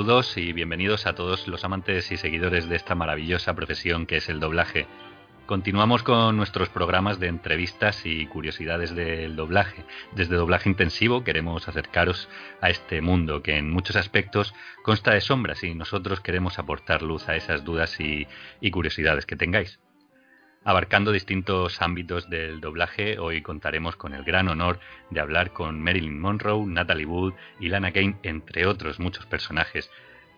Saludos y bienvenidos a todos los amantes y seguidores de esta maravillosa profesión que es el doblaje. Continuamos con nuestros programas de entrevistas y curiosidades del doblaje. Desde Doblaje Intensivo queremos acercaros a este mundo que en muchos aspectos consta de sombras y nosotros queremos aportar luz a esas dudas y, curiosidades que tengáis. Abarcando distintos ámbitos del doblaje, hoy contaremos con el gran honor de hablar con Marilyn Monroe, Natalie Wood y Lana Kane, entre otros muchos personajes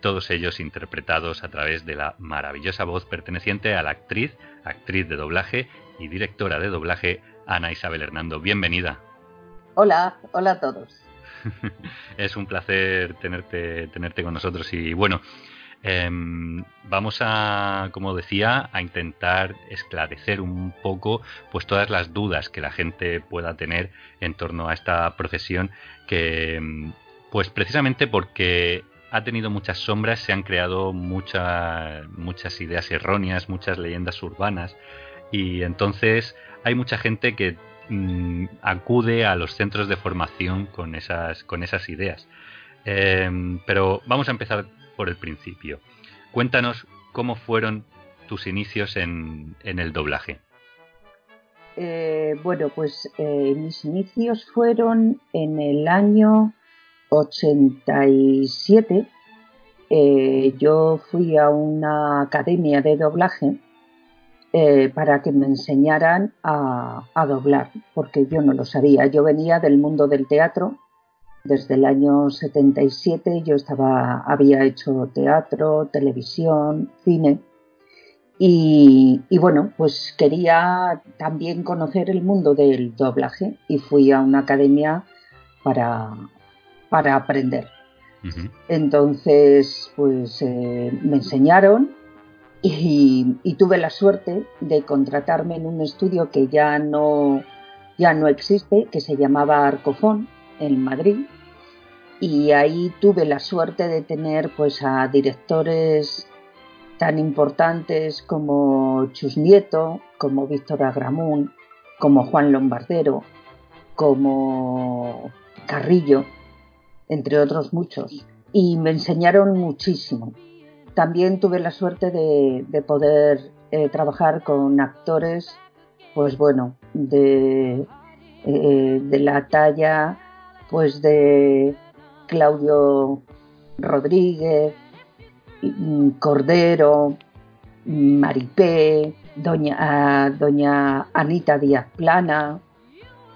todos ellos interpretados a través de la maravillosa voz perteneciente a la actriz, actriz de doblaje y directora de doblaje Ana Isabel Hernando. Bienvenida. Hola, hola a todos. es un placer tenerte, tenerte con nosotros y bueno, em, vamos a, como decía, a intentar esclarecer un poco pues todas las dudas que la gente pueda tener en torno a esta profesión que em, pues precisamente porque ha tenido muchas sombras, se han creado muchas ideas erróneas, muchas leyendas urbanas y entonces hay mucha gente que mm, acude a los centros de formación con esas, con esas ideas. Em, pero vamos a empezar por el principio. Cuéntanos cómo fueron tus inicios en, el doblaje. Eh, bueno, pues eh, mis inicios fueron en el año 87 eh, yo fui a una academia de doblaje eh, para que me enseñaran a, doblar, porque yo no lo sabía. Yo venía del mundo del teatro. Desde el año 77 yo estaba, había hecho teatro, televisión, cine. Y, y, bueno, pues quería también conocer el mundo del doblaje y fui a una academia para, para aprender. Entonces, pues eh, me enseñaron y, tuve la suerte de contratarme en un estudio que ya no, ya no existe, que se llamaba Arcofón, en Madrid. Y ahí tuve la suerte de tener pues a directores tan importantes como Chus Nieto, como Víctor Agramún, como Juan Lombardero, como Carrillo, entre otros muchos, y me enseñaron muchísimo. También tuve la suerte de, poder eh, trabajar con actores, pues bueno, de, eh, de la talla pues de Claudio Rodríguez, mm, Cordero, Maripé, doña, doña Anita Díaz Plana,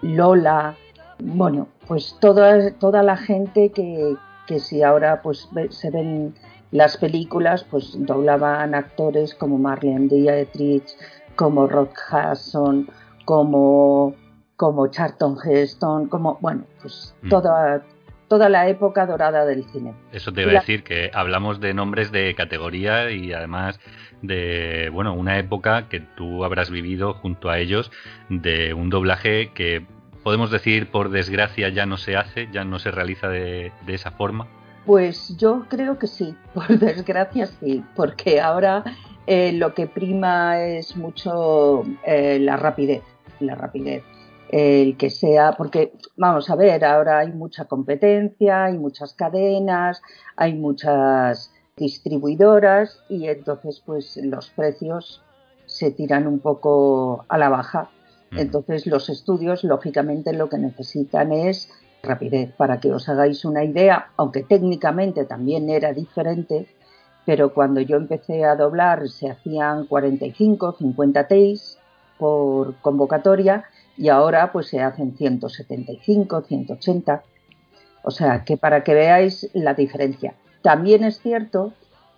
Lola, bueno, pues toda, toda la gente que, si ahora pues se ven las películas, pues doblaban actores como Marlene Dietrich, como Rod Hudson, como, como Charlton Heston, como, bueno, pues mm. toda, toda la época dorada del cine. Eso te iba a decir, que hablamos de nombres de categoría y además de, bueno, una época que tú habrás vivido junto a ellos de un doblaje que podemos decir, por desgracia, ya no se hace, ya no se realiza de, esa forma? Pues yo creo que sí, por desgracia sí, porque ahora eh, lo que prima es mucho eh, la rapidez, la rapidez. El que sea, porque vamos a ver, ahora hay mucha competencia, hay muchas cadenas, hay muchas distribuidoras y entonces pues los precios se tiran un poco a la baja Mm. Entonces los estudios, lógicamente, lo que necesitan es rapidez. Para que os hagáis una idea, aunque técnicamente también era diferente, pero cuando yo empecé a doblar se hacían 45, 50 takes por convocatoria y ahora pues se hacen 175, 180. O sea, que para que veáis la diferencia. También es cierto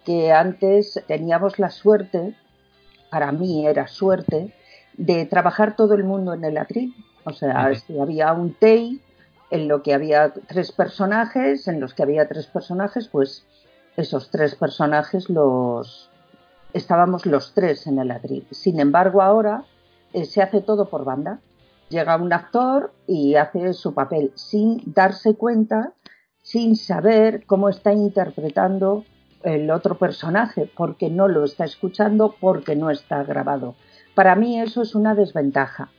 que antes teníamos la suerte, para mí era suerte, de trabajar todo el mundo en el atril. O sea, si había un TEI en lo que había tres personajes, en los que había tres personajes, pues esos tres personajes los estábamos los tres en el atril. Sin embargo, ahora eh, se hace todo por banda. Llega un actor y hace su papel sin darse cuenta, sin saber cómo está interpretando el otro personaje, porque no lo está escuchando, porque no está grabado. Para mí eso es una desventaja.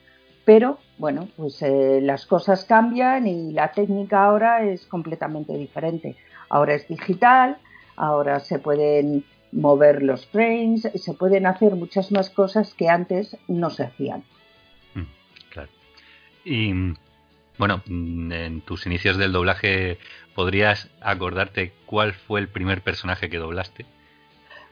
Pero bueno, pues eh, las cosas cambian y la técnica ahora es completamente diferente. Ahora es digital, ahora se pueden mover los frames, se pueden hacer muchas más cosas que antes no se hacían. Mm. Y bueno, en tus inicios del doblaje, ¿podrías acordarte cuál fue el primer personaje que doblaste?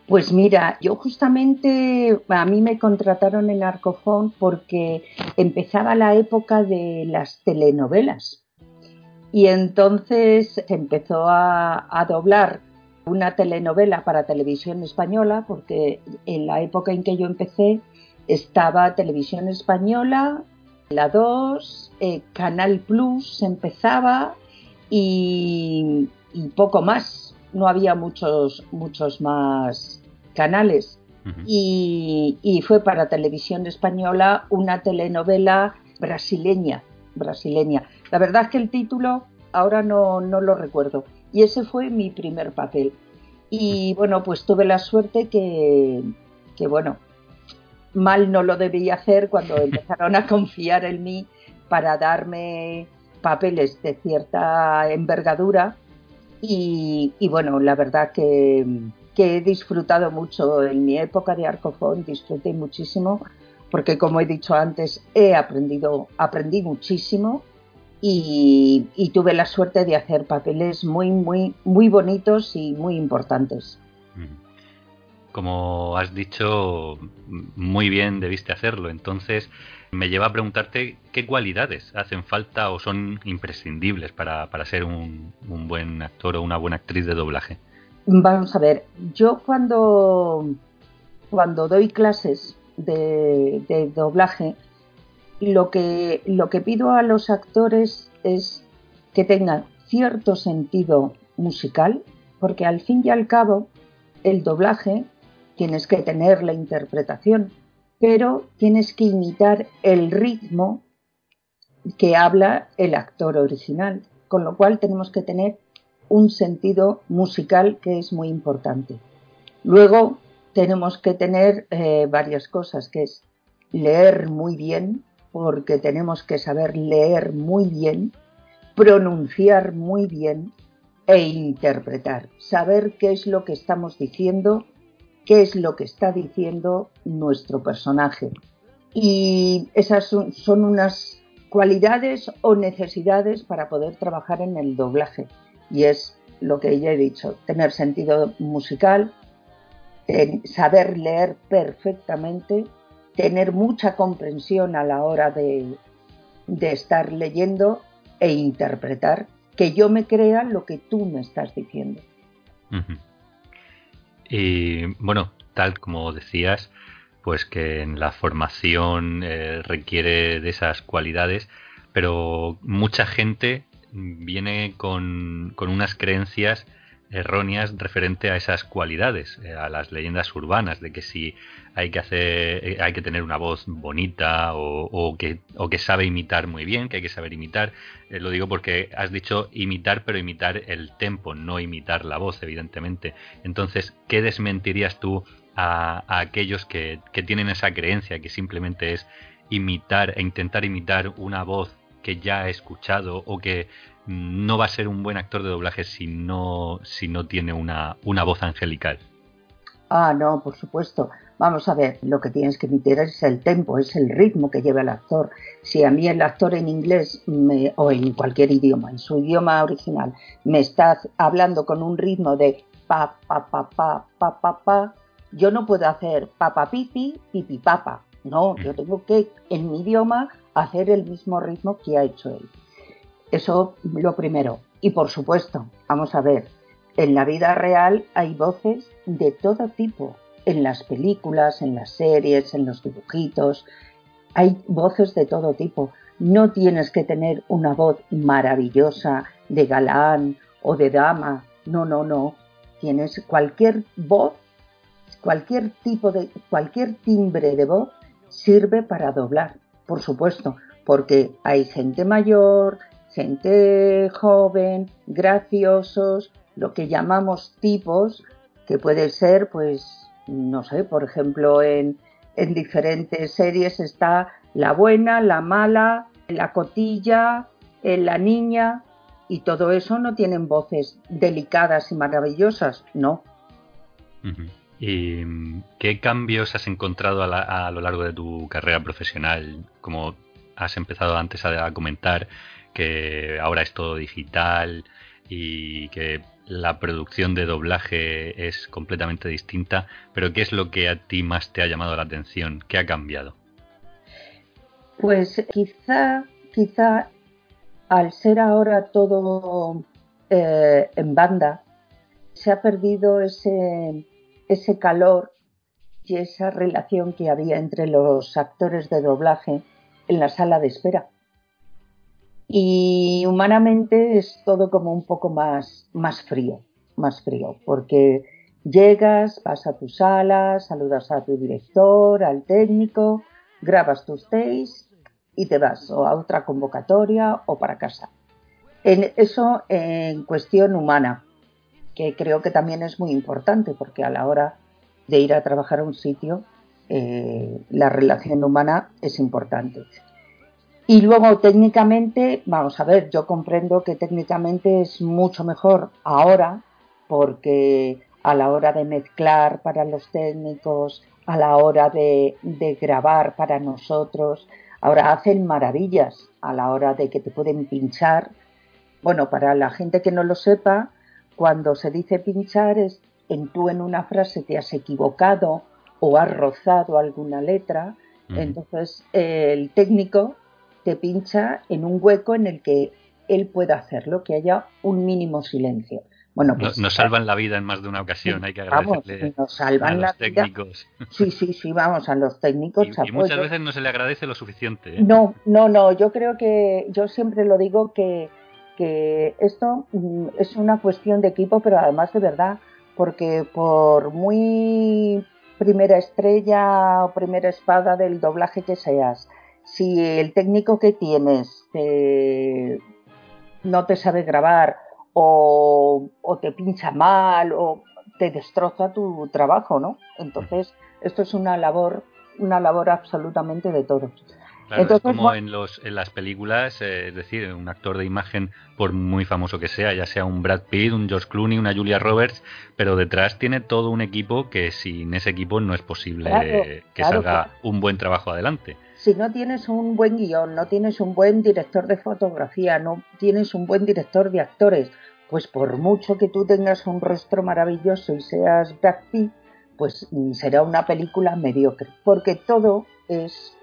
Pues mira, yo justamente a mí me contrataron en Arcofón porque empezaba la época de las telenovelas y entonces empezó a, a doblar una telenovela para televisión española porque en la época en que yo empecé estaba televisión española, la 2, eh, Canal Plus empezaba y, poco más. No había muchos, muchos más canales. y, fue para televisión española una telenovela brasileña, brasileña. La verdad es que el título ahora no, no lo recuerdo. Y ese fue mi primer papel. Y bueno, pues tuve la suerte que, que bueno, mal no lo debía hacer cuando empezaron a confiar en mí para darme papeles de cierta envergadura. Y, bueno, la verdad que, he disfrutado mucho en mi época de arcofón, disfruté muchísimo porque como he dicho antes, he aprendido, aprendí muchísimo y, y, tuve la suerte de hacer papeles muy, muy, muy bonitos y muy importantes como has dicho, muy bien debiste hacerlo. Entonces, me lleva a preguntarte qué cualidades hacen falta o son imprescindibles para, ser un, buen actor o una buena actriz de doblaje. Vamos a ver, yo cuando, cuando doy clases de, de doblaje, lo que, lo que pido a los actores es que tengan cierto sentido musical, porque al fin y al cabo el doblaje tienes que tener la interpretación, pero tienes que imitar el ritmo que habla el actor original, con lo cual tenemos que tener un sentido musical que es muy importante. Luego tenemos que tener eh, varias cosas, que es leer muy bien, porque tenemos que saber leer muy bien, pronunciar muy bien e interpretar, saber qué es lo que estamos diciendo qué es lo que está diciendo nuestro personaje. Y esas son, unas cualidades o necesidades para poder trabajar en el doblaje. Y es lo que ya he dicho, tener sentido musical, saber leer perfectamente, tener mucha comprensión a la hora de, estar leyendo e interpretar, que yo me crea lo que tú me estás diciendo. Y bueno, tal como decías, pues que en la formación eh, requiere de esas cualidades, pero mucha gente viene con, con unas creencias erróneas referente a esas cualidades, eh, a las leyendas urbanas, de que si hay que hacer, eh, hay que tener una voz bonita o, que, o que sabe imitar muy bien, que hay que saber imitar. Eh, lo digo porque has dicho imitar, pero imitar el tempo, no imitar la voz, evidentemente. Entonces, ¿qué desmentirías tú a, aquellos que, que tienen esa creencia que simplemente es imitar e intentar imitar una voz que ya ha escuchado o que no va a ser un buen actor de doblaje si no, si no tiene una, una voz angelical. Ah, no, por supuesto. Vamos a ver, lo que tienes que emitir es el tempo, es el ritmo que lleva el actor. Si a mí el actor en inglés o en cualquier idioma, en su idioma original, me está hablando con un ritmo de pa, pa, pa, pa, pa, pa, pa, yo no puedo hacer pa pipi, pipi, papa. No, yo tengo que, en mi idioma, hacer el mismo ritmo que ha hecho él. Eso lo primero. Y por supuesto, vamos a ver, en la vida real hay voces de todo tipo. En las películas, en las series, en los dibujitos, hay voces de todo tipo. No tienes que tener una voz maravillosa de galán o de dama. No, no, no. Tienes cualquier voz, cualquier tipo de, cualquier timbre de voz sirve para doblar, por supuesto, porque hay gente mayor, gente joven, graciosos, lo que llamamos tipos, que puede ser, pues, no sé, por ejemplo, en, en diferentes series está la buena, la mala, la cotilla, la niña, y todo eso no tienen voces delicadas y maravillosas, no. ¿Y mm, qué cambios has encontrado a, lo largo de tu carrera profesional? Como has empezado antes a, comentar, que ahora es todo digital y que la producción de doblaje es completamente distinta, pero ¿qué es lo que a ti más te ha llamado la atención? ¿Qué ha cambiado? Pues quizá, quizá al ser ahora todo eh, en banda, se ha perdido ese, ese calor y esa relación que había entre los actores de doblaje en la sala de espera. Y humanamente es todo como un poco más, más frío, más frío, porque llegas, vas a tu sala, saludas a tu director, al técnico, grabas tus takes y te vas o a otra convocatoria o para casa. En eso en cuestión humana, que creo que también es muy importante porque a la hora de ir a trabajar a un sitio eh, la relación humana es importante. Y luego técnicamente, vamos a ver, yo comprendo que técnicamente es mucho mejor ahora porque a la hora de mezclar para los técnicos, a la hora de grabar para nosotros, Ahora hacen maravillas a la hora de que te pueden pinchar. Bueno, para la gente que no lo sepa, cuando se dice pinchar es en tú en una frase te has equivocado o has rozado alguna letra, entonces el técnico te pincha en un hueco en el que él pueda hacerlo, que haya un mínimo silencio. Bueno, pues, nos, salvan la vida en más de una ocasión, hay que agradecerle nos salvan a los la técnicos. Sí, sí, sí, vamos, a los técnicos. Y, muchas veces no se le agradece lo suficiente. ¿eh? No, no, no, yo creo que, yo siempre lo digo que, que esto mm, es una cuestión de equipo, pero además de verdad, porque por muy primera estrella o primera espada del doblaje que seas, si el técnico que tienes no te sabe grabar, o, te pincha mal o te destroza tu trabajo, ¿no? Entonces, esto es una labor, una labor absolutamente de todos. Entonces, como en, los, en las películas, eh, es decir, un actor de imagen, por muy famoso que sea, ya sea un Brad Pitt, un George Clooney, una Julia Roberts, pero detrás tiene todo un equipo que sin ese equipo no es posible que salga un buen trabajo adelante si no tienes un buen guion, no tienes un buen director de fotografía, no tienes un buen director de actores, pues por mucho que tú tengas un rostro maravilloso y seas Brad Pitt, pues será una película mediocre, porque todo es,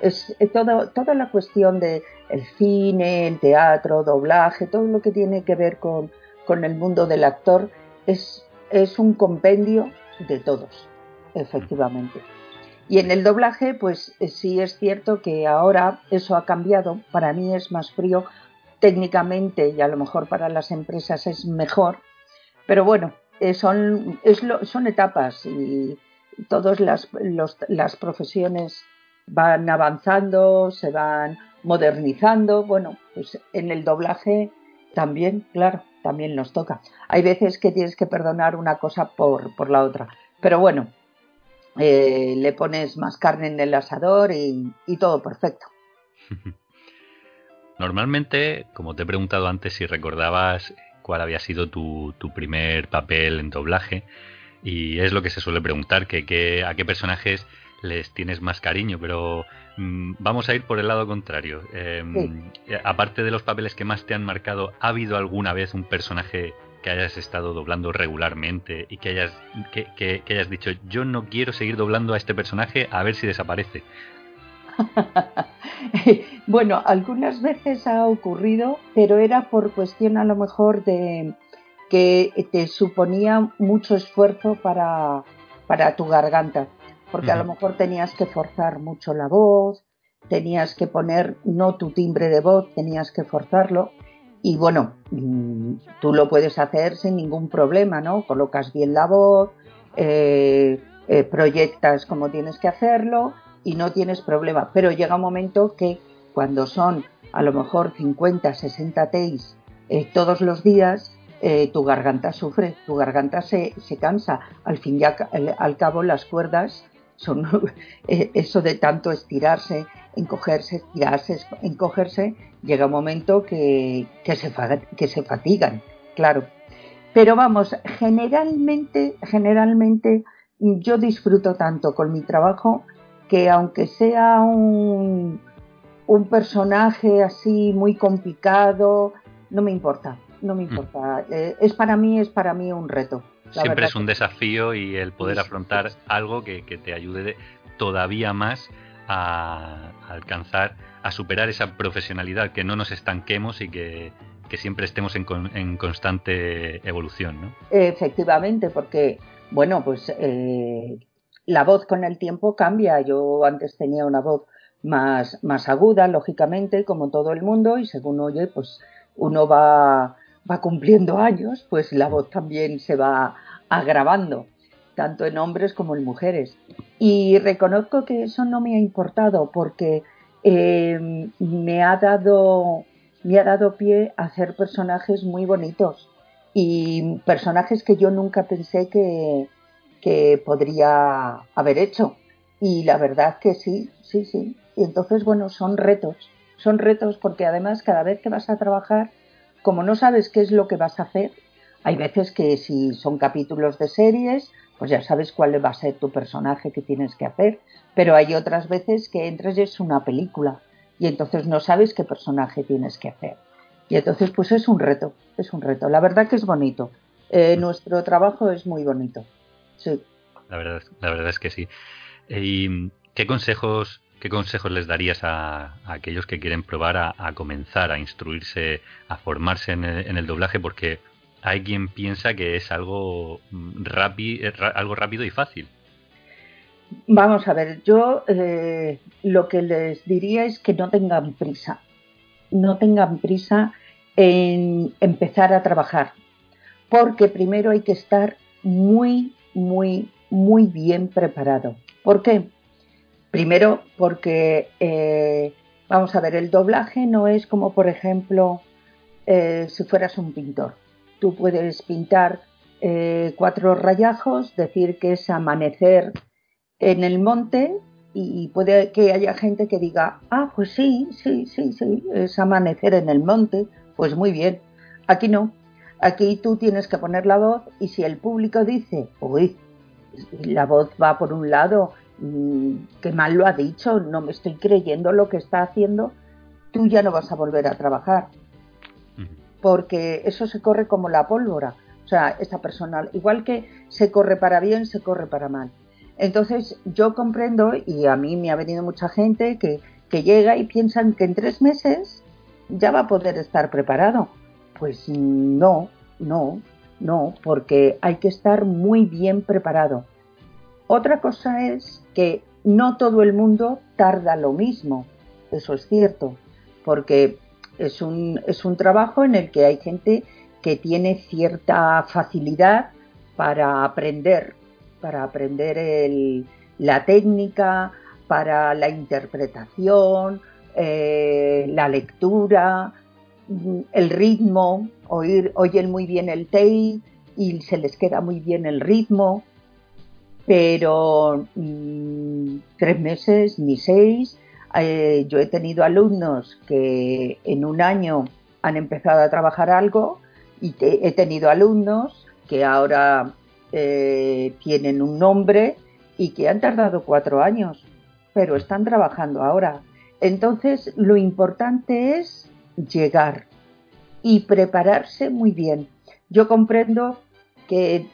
es eh, todo, toda la cuestión de el cine, el teatro, doblaje, todo lo que tiene que ver con, con el mundo del actor es, es un compendio de todos, efectivamente. Y en el doblaje, pues eh, sí es cierto que ahora eso ha cambiado. Para mí es más frío técnicamente y a lo mejor para las empresas es mejor. Pero bueno, eh, son, son etapas y todas las, las profesiones van avanzando, se van modernizando. Bueno, pues en el doblaje también, claro, también nos toca. Hay veces que tienes que perdonar una cosa por, por la otra. Pero bueno, eh, le pones más carne en el asador y, todo perfecto. Normalmente, como te he preguntado antes si recordabas cuál había sido tu, primer papel en doblaje, y es lo que se suele preguntar, que, a qué personajes les tienes más cariño, pero mm, vamos a ir por el lado contrario. Em, aparte de los papeles que más te han marcado, ¿ha habido alguna vez un personaje que hayas estado doblando regularmente y que hayas, que, hayas dicho, yo no quiero seguir doblando a este personaje a ver si desaparece? bueno, algunas veces ha ocurrido, pero era por cuestión a lo mejor de que te suponía mucho esfuerzo para, para tu garganta, porque a lo mejor tenías que forzar mucho la voz, tenías que poner no tu timbre de voz, tenías que forzarlo y bueno, mm, tú lo puedes hacer sin ningún problema, ¿no? Colocas bien la voz, eh, eh, proyectas como tienes que hacerlo y no tienes problema. Pero llega un momento que cuando son a lo mejor 50, 60 takes eh, todos los días, tu garganta sufre, tu garganta se, se cansa. Al fin y al, cabo las cuerdas son eso de tanto estirarse encogerse, estirarse, encogerse, llega un momento que, que, se, que se fatigan, claro. Pero vamos, generalmente, generalmente yo disfruto tanto con mi trabajo que aunque sea un, un personaje así muy complicado, no me importa, no me mm. importa. Eh, es para mí, es para mí un reto. Siempre es un desafío y el poder afrontar algo que, te ayude todavía más a, alcanzar, a superar esa profesionalidad, que no nos estanquemos y que, siempre estemos en, en, constante evolución. ¿no? Efectivamente, porque, bueno, pues eh, la voz con el tiempo cambia. Yo antes tenía una voz más, más aguda, lógicamente, como todo el mundo, y según oye, pues uno va, va cumpliendo años, pues la voz también se va agravando, tanto en hombres como en mujeres. Y reconozco que eso no me ha importado porque eh, me ha dado me ha dado pie a hacer personajes muy bonitos y personajes que yo nunca pensé que, que podría haber hecho. Y la verdad que sí, sí, sí. Y entonces, bueno, son retos. Son retos porque además cada vez que vas a trabajar, como no sabes qué es lo que vas a hacer, hay veces que si son capítulos de series, pues ya sabes cuál va a ser tu personaje que tienes que hacer, pero hay otras veces que entras y es una película y entonces no sabes qué personaje tienes que hacer. Y entonces pues es un reto, es un reto. La verdad que es bonito. Eh, nuestro trabajo es muy bonito. Sí. La verdad, la verdad es que sí. ¿Y qué consejos ¿Qué consejos les darías a, aquellos que quieren probar a, comenzar, a instruirse, a formarse en el, doblaje? Porque hay quien piensa que es algo, mm, algo rápido y fácil. Vamos a ver, yo eh, lo que les diría es que no tengan prisa, no tengan prisa en empezar a trabajar, porque primero hay que estar muy, muy, muy bien preparado. ¿Por qué? Primero porque, eh, vamos a ver, el doblaje no es como, por ejemplo, eh, si fueras un pintor. Tú puedes pintar eh, cuatro rayajos, decir que es amanecer en el monte y puede que haya gente que diga, ah, pues sí, sí, sí, sí, es amanecer en el monte, pues muy bien. Aquí no, aquí tú tienes que poner la voz y si el público dice, uy, la voz va por un lado Mm, qué mal lo ha dicho, no me estoy creyendo lo que está haciendo, tú ya no vas a volver a trabajar. Porque eso se corre como la pólvora. O sea, esta persona, igual que se corre para bien, se corre para mal. Entonces yo comprendo, y a mí me ha venido mucha gente que, que llega y piensan que en tres meses ya va a poder estar preparado. Pues no, no, no, porque hay que estar muy bien preparado. Otra cosa es que no todo el mundo tarda lo mismo, eso es cierto, porque es un, es un trabajo en el que hay gente que tiene cierta facilidad para aprender, para aprender la técnica, para la interpretación, eh, la lectura, el ritmo, oír, oyen muy bien el take y se les queda muy bien el ritmo pero mm, tres meses ni seis. Eh, yo he tenido alumnos que en un año han empezado a trabajar algo y he tenido alumnos que ahora eh, tienen un nombre y que han tardado cuatro años, pero están trabajando ahora. Entonces, lo importante es llegar y prepararse muy bien. Yo comprendo que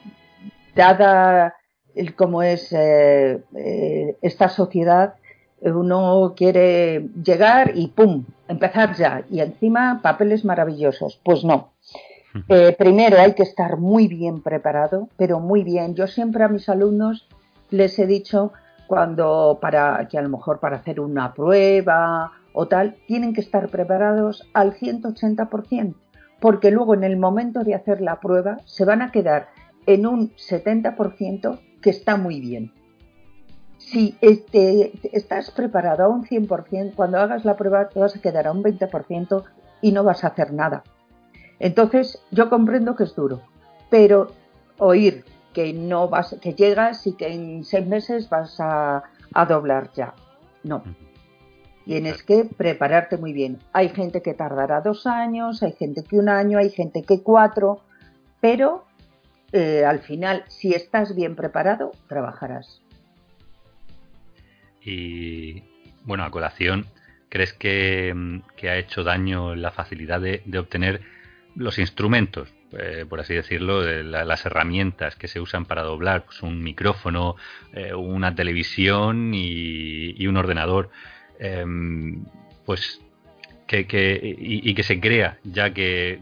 dada como es eh, eh, esta sociedad, uno quiere llegar y ¡pum! empezar ya. Y encima papeles maravillosos. Pues no. Eh, primero hay que estar muy bien preparado, pero muy bien. Yo siempre a mis alumnos les he dicho cuando para que a lo mejor para hacer una prueba o tal, tienen que estar preparados al 180%, porque luego en el momento de hacer la prueba se van a quedar en un 70% que está muy bien. Si este, estás preparado a un 100%, cuando hagas la prueba te vas a quedar a un 20% y no vas a hacer nada. Entonces, yo comprendo que es duro, pero oír que no vas, que llegas y que en seis meses vas a, a doblar ya. No. Tienes que prepararte muy bien. Hay gente que tardará dos años, hay gente que un año, hay gente que cuatro, pero eh, al final, si estás bien preparado, trabajarás. Y bueno, a colación, ¿crees que, mm, ha hecho daño la facilidad de, obtener los instrumentos, eh, por así decirlo, las herramientas que se usan para doblar? Pues un micrófono, eh, una televisión y, un ordenador. Em, pues que, y, que se crea ya que,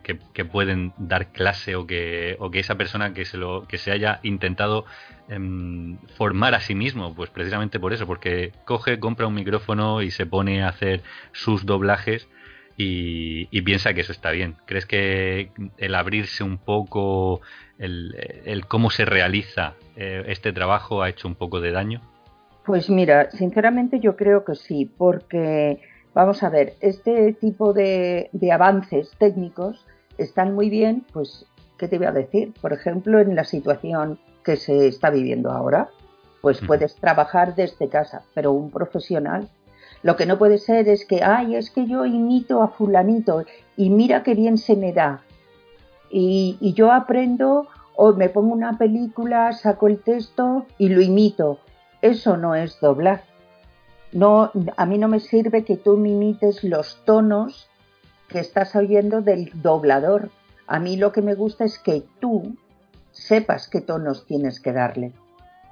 pueden dar clase o que, o que esa persona que se, lo, que se haya intentado em, formar a sí mismo, pues precisamente por eso, porque coge, compra un micrófono y se pone a hacer sus doblajes y, piensa que eso está bien. ¿Crees que el abrirse un poco, el, el cómo se realiza eh, este trabajo ha hecho un poco de daño? Pues mira, sinceramente yo creo que sí, porque Vamos a ver, este tipo de, avances técnicos están muy bien, pues, ¿qué te voy a decir? Por ejemplo, en la situación que se está viviendo ahora, pues puedes trabajar desde casa, pero un profesional. Lo que no puede ser es que, ay, es que yo imito a fulanito y mira qué bien se me da. Y, y yo aprendo o me pongo una película, saco el texto y lo imito. Eso no es doblar. No, a mí no me sirve que tú me imites los tonos que estás oyendo del doblador. A mí lo que me gusta es que tú sepas qué tonos tienes que darle,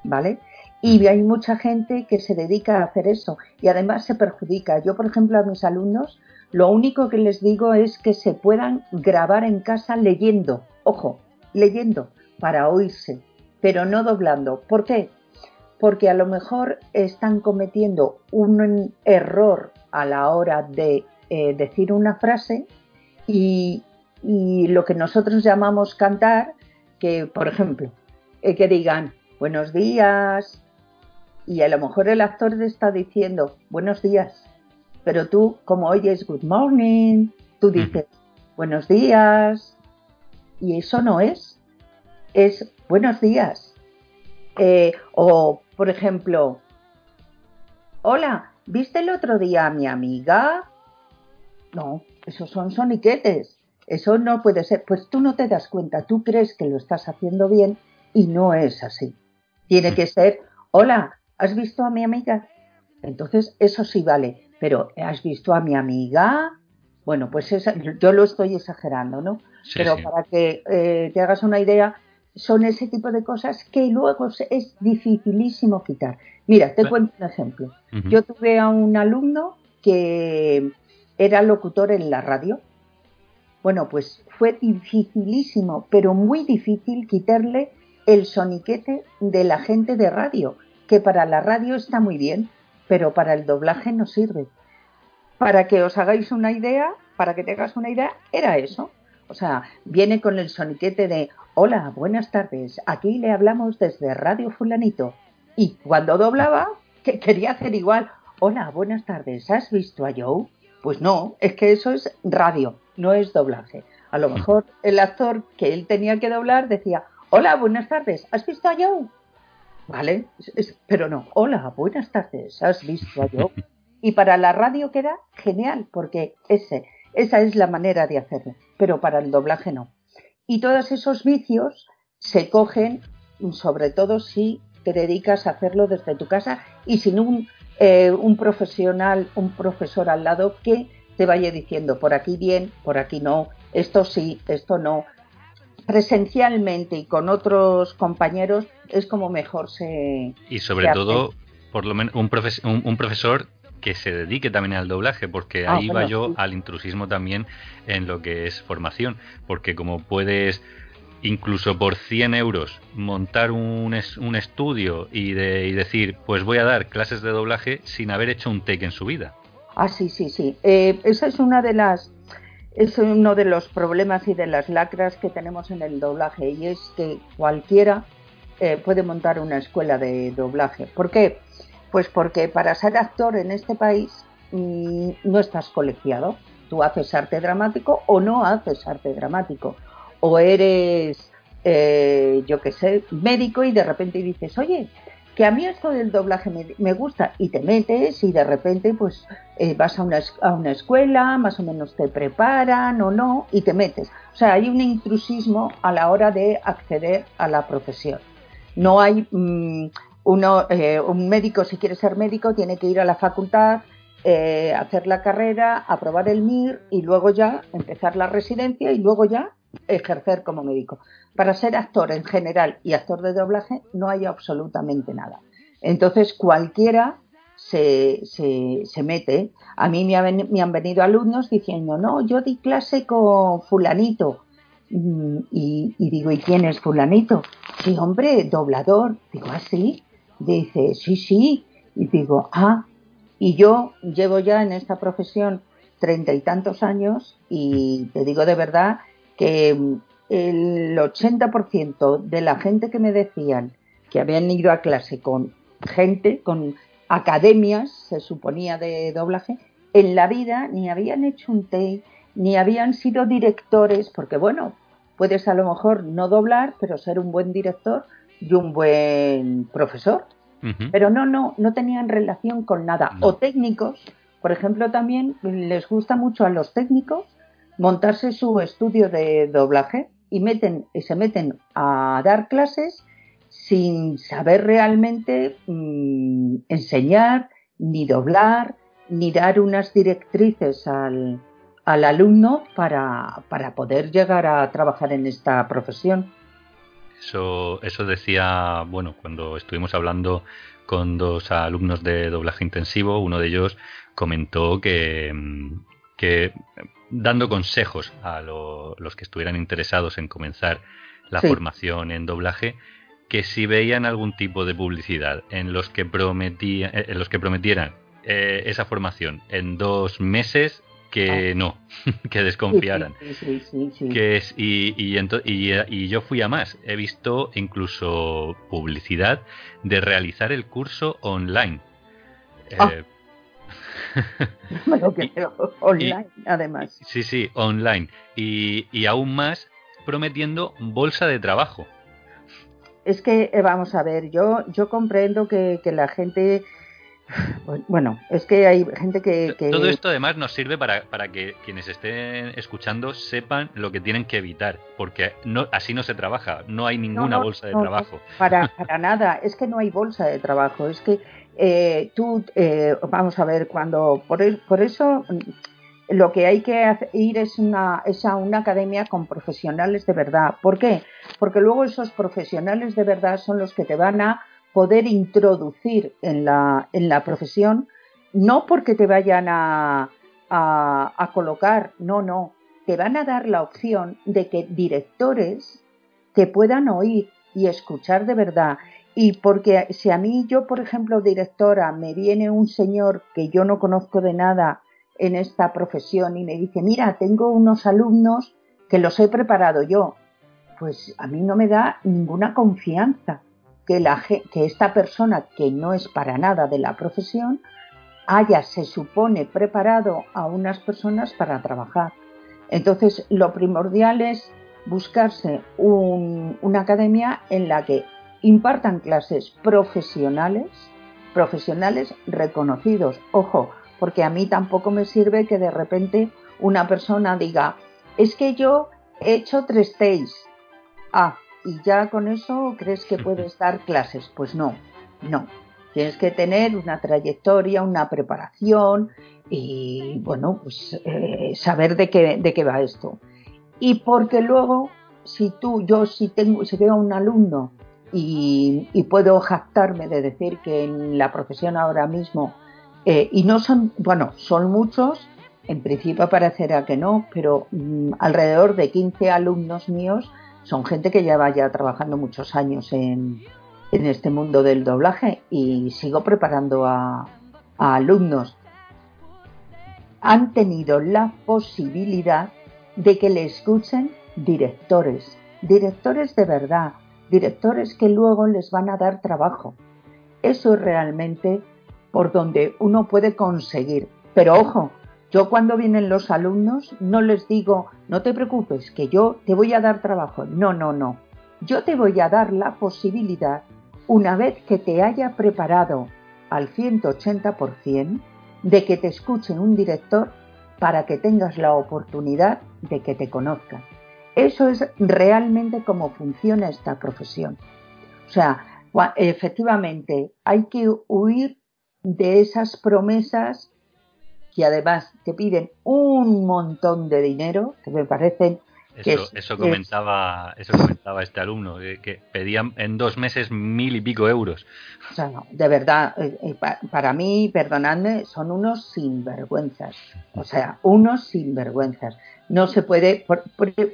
¿vale? Y hay mucha gente que se dedica a hacer eso y además se perjudica. Yo, por ejemplo, a mis alumnos, lo único que les digo es que se puedan grabar en casa leyendo, ojo, leyendo para oírse, pero no doblando. ¿Por qué? Porque a lo mejor están cometiendo un error a la hora de eh, decir una frase y, lo que nosotros llamamos cantar, que por ejemplo, eh, que digan buenos días y a lo mejor el actor está diciendo buenos días, pero tú como oyes good morning, tú dices buenos días y eso no es, es buenos días. Eh, o por ejemplo, hola, ¿viste el otro día a mi amiga? No, esos son soniquetes. Eso no puede ser. Pues tú no te das cuenta, tú crees que lo estás haciendo bien y no es así. Tiene que ser, hola, ¿has visto a mi amiga? Entonces, eso sí vale. Pero, ¿has visto a mi amiga? Bueno, pues yo lo estoy exagerando, ¿no? Pero para que eh, te hagas una idea, son ese tipo de cosas que luego es dificilísimo quitar. Mira, te cuento un ejemplo. Yo tuve a un alumno que era locutor en la radio. Bueno, pues fue dificilísimo, pero muy difícil quitarle el soniquete de la gente de radio, que para la radio está muy bien, pero para el doblaje no sirve. Para que os hagáis una idea, para que tengas una idea, era eso. O sea, viene con el soniquete de Hola, buenas tardes. Aquí le hablamos desde Radio Fulanito. Y cuando doblaba, que quería hacer igual. Hola, buenas tardes. ¿Has visto a Joe? Pues no, es que eso es radio, no es doblaje. A lo mejor el actor que él tenía que doblar decía, hola, buenas tardes. ¿Has visto a Joe? Vale, pero no, hola, buenas tardes. ¿Has visto a Joe? Y para la radio queda genial, porque ese, esa es la manera de hacerlo, pero para el doblaje no. Y todos esos vicios se cogen, sobre todo si te dedicas a hacerlo desde tu casa y sin un, eh, un profesional, un profesor al lado que te vaya diciendo por aquí bien, por aquí no, esto sí, esto no. Presencialmente y con otros compañeros es como mejor se. Y sobre todo, por lo menos, un, un, profesor que se dedique también al doblaje, porque ah, ahí va yo al intrusismo también en lo que es formación, porque como puedes incluso por 100 euros montar un, un estudio y, de, y decir, pues voy a dar clases de doblaje sin haber hecho un take en su vida. Ah, sí, sí, sí. Eh, esa es una de las es uno de los problemas y de las lacras que tenemos en el doblaje y es que cualquiera eh, puede montar una escuela de doblaje. ¿Por qué? Pues porque para ser actor en este país mm, no estás colegiado. Tú haces arte dramático o no haces arte dramático. O eres, eh, yo qué sé, médico y de repente dices, oye, que a mí esto del doblaje me, gusta y te metes y de repente pues eh, vas a una, a una, escuela, más o menos te preparan o no y te metes. O sea, hay un intrusismo a la hora de acceder a la profesión. No hay mm, uno, eh, un médico, si quiere ser médico, tiene que ir a la facultad, eh, hacer la carrera, aprobar el MIR y luego ya empezar la residencia y luego ya ejercer como médico. Para ser actor en general y actor de doblaje no hay absolutamente nada. Entonces cualquiera se, se, mete. A mí me, han venido alumnos diciendo, no, yo di clase con fulanito. Mm, y, digo, ¿y quién es fulanito? Sí, hombre, doblador. Digo, ¿ah, sí? Dice, sí, sí. Y digo, ah, y yo llevo ya en esta profesión treinta y tantos años y te digo de verdad que el 80% de la gente que me decían que habían ido a clase con gente, con academias, se suponía de doblaje, en la vida ni habían hecho un take, ni habían sido directores, porque bueno, puedes a lo mejor no doblar, pero ser un buen director y un buen profesor. Pero no, no, no tenían relación con nada. O técnicos, por ejemplo, también les gusta mucho a los técnicos montarse su estudio de doblaje y meten, y se meten a dar clases sin saber realmente mm, enseñar, ni doblar, ni dar unas directrices al, al alumno para, para, poder llegar a trabajar en esta profesión. Eso, eso decía, bueno, cuando estuvimos hablando con dos alumnos de doblaje intensivo, uno de ellos comentó que, que dando consejos a los que estuvieran interesados en comenzar la formación en doblaje, que si veían algún tipo de publicidad en los que, prometía, eh, en los que prometieran eh, esa formación en dos meses, que ah. no, que desconfiaran. que es, y, y, y, yo fui a más. He visto incluso publicidad de realizar el curso online. Ah. Eh, me lo online, además. Sí, sí, online. Y, y aún más prometiendo bolsa de trabajo. Es que, eh, vamos a ver, yo, yo comprendo que, que la gente bueno, es que hay gente que, Todo esto además nos sirve para, para, que quienes estén escuchando sepan lo que tienen que evitar, porque no, así no se trabaja, no hay ninguna bolsa de trabajo. Para, para nada, es que no hay bolsa de trabajo, es que eh, tú, eh, vamos a ver, cuando, por, por eso mm, lo que hay que ir es, una, es a una academia con profesionales de verdad. ¿Por qué? Porque luego esos profesionales de verdad son los que te van a poder introducir en la, en la profesión, no porque te vayan a, a, colocar, no, no, te van a dar la opción de que directores te puedan oír y escuchar de verdad. Y porque si a mí, yo por ejemplo, directora, me viene un señor que yo no conozco de nada en esta profesión y me dice, mira, tengo unos alumnos que los he preparado yo, pues a mí no me da ninguna confianza que, esta persona que no es para nada de la profesión haya, se supone, preparado a unas personas para trabajar. Entonces, lo primordial es buscarse una academia en la que impartan clases profesionales, profesionales reconocidos. Ojo, porque a mí tampoco me sirve que de repente una persona diga, es que yo he hecho tres T's. Ah, y ya con eso crees que puedes dar clases. Pues no, no. Tienes que tener una trayectoria, una preparación y, bueno, pues eh, saber de qué, de qué va esto. Y porque luego, si tú, yo si tengo, si veo a un alumno y, puedo jactarme de decir que en la profesión ahora mismo, eh, y no son, bueno, son muchos, en principio parecerá que no, pero mm, alrededor de 15 alumnos míos son gente que ya vaya trabajando muchos años en, este mundo del doblaje y sigo preparando a, alumnos. Han tenido la posibilidad de que le escuchen directores, directores de verdad, directores que luego les van a dar trabajo. Eso es realmente por donde uno puede conseguir. Pero ojo, yo cuando vienen los alumnos no les digo, no te preocupes, que yo te voy a dar trabajo. No, no, no. Yo te voy a dar la posibilidad una vez que te haya preparado al 180% de que te escuchen un director para que tengas la oportunidad de que te conozcan. Eso es realmente cómo funciona esta profesión. O sea, efectivamente hay que huir de esas promesas que además te piden un montón de dinero, que me parecen eso, comentaba, eso comentaba este alumno, que pedían en dos meses mil y pico euros. O sea, no, de verdad, eh, eh, para mí, perdonadme, son unos sinvergüenzas. O sea, unos sinvergüenzas. No se puede,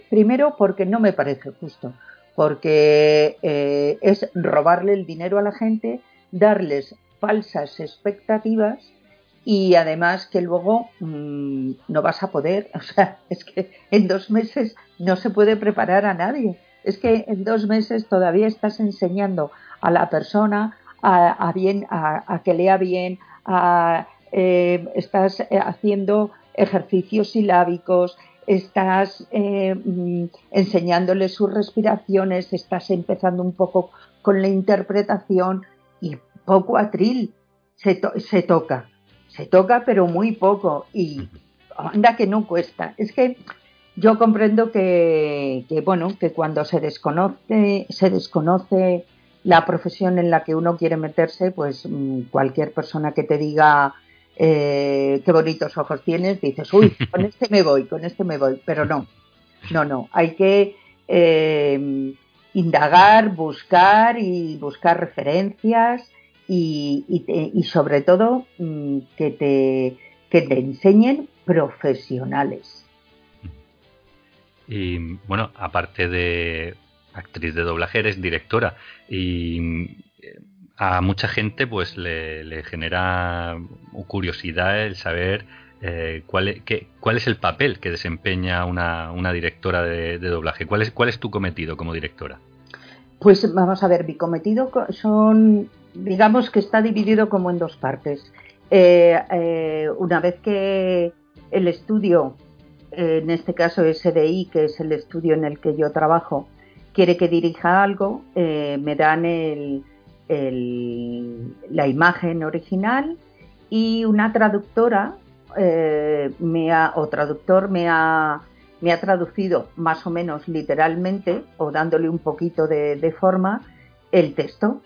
primero porque no me parece justo, porque eh, es robarle el dinero a la gente, darles falsas expectativas y además que luego mm, no vas a poder, o sea, es que en dos meses no se puede preparar a nadie. Es que en dos meses todavía estás enseñando a la persona a, bien, a, que lea bien, a, eh, estás eh, haciendo ejercicios silábicos, estás eh, mm, enseñándole sus respiraciones, estás empezando un poco con la interpretación y poco atril se, se toca se toca pero muy poco y anda que no cuesta. Es que yo comprendo que, bueno, que cuando se desconoce, se desconoce la profesión en la que uno quiere meterse, pues mm, cualquier persona que te diga eh, qué bonitos ojos tienes, dices, uy, con este me voy, con este me voy, pero no, no, no, hay que eh, indagar, buscar y buscar referencias y, sobre todo mm, que te, que te enseñen profesionales. Y bueno, aparte de actriz de doblaje, eres directora y eh, a mucha gente pues le, genera curiosidad el saber eh, cuál, es, cuál es el papel que desempeña una, una directora de, de, doblaje. ¿Cuál es, ¿Cuál es tu cometido como directora? Pues vamos a ver, mi cometido son digamos que está dividido como en dos partes. Eh, eh, una vez que el estudio, en este caso SDI, que es el estudio en el que yo trabajo, quiere que dirija algo, eh, me dan la imagen original y una traductora me ha, o traductor me ha, me ha traducido más o menos literalmente o dándole un poquito de forma el texto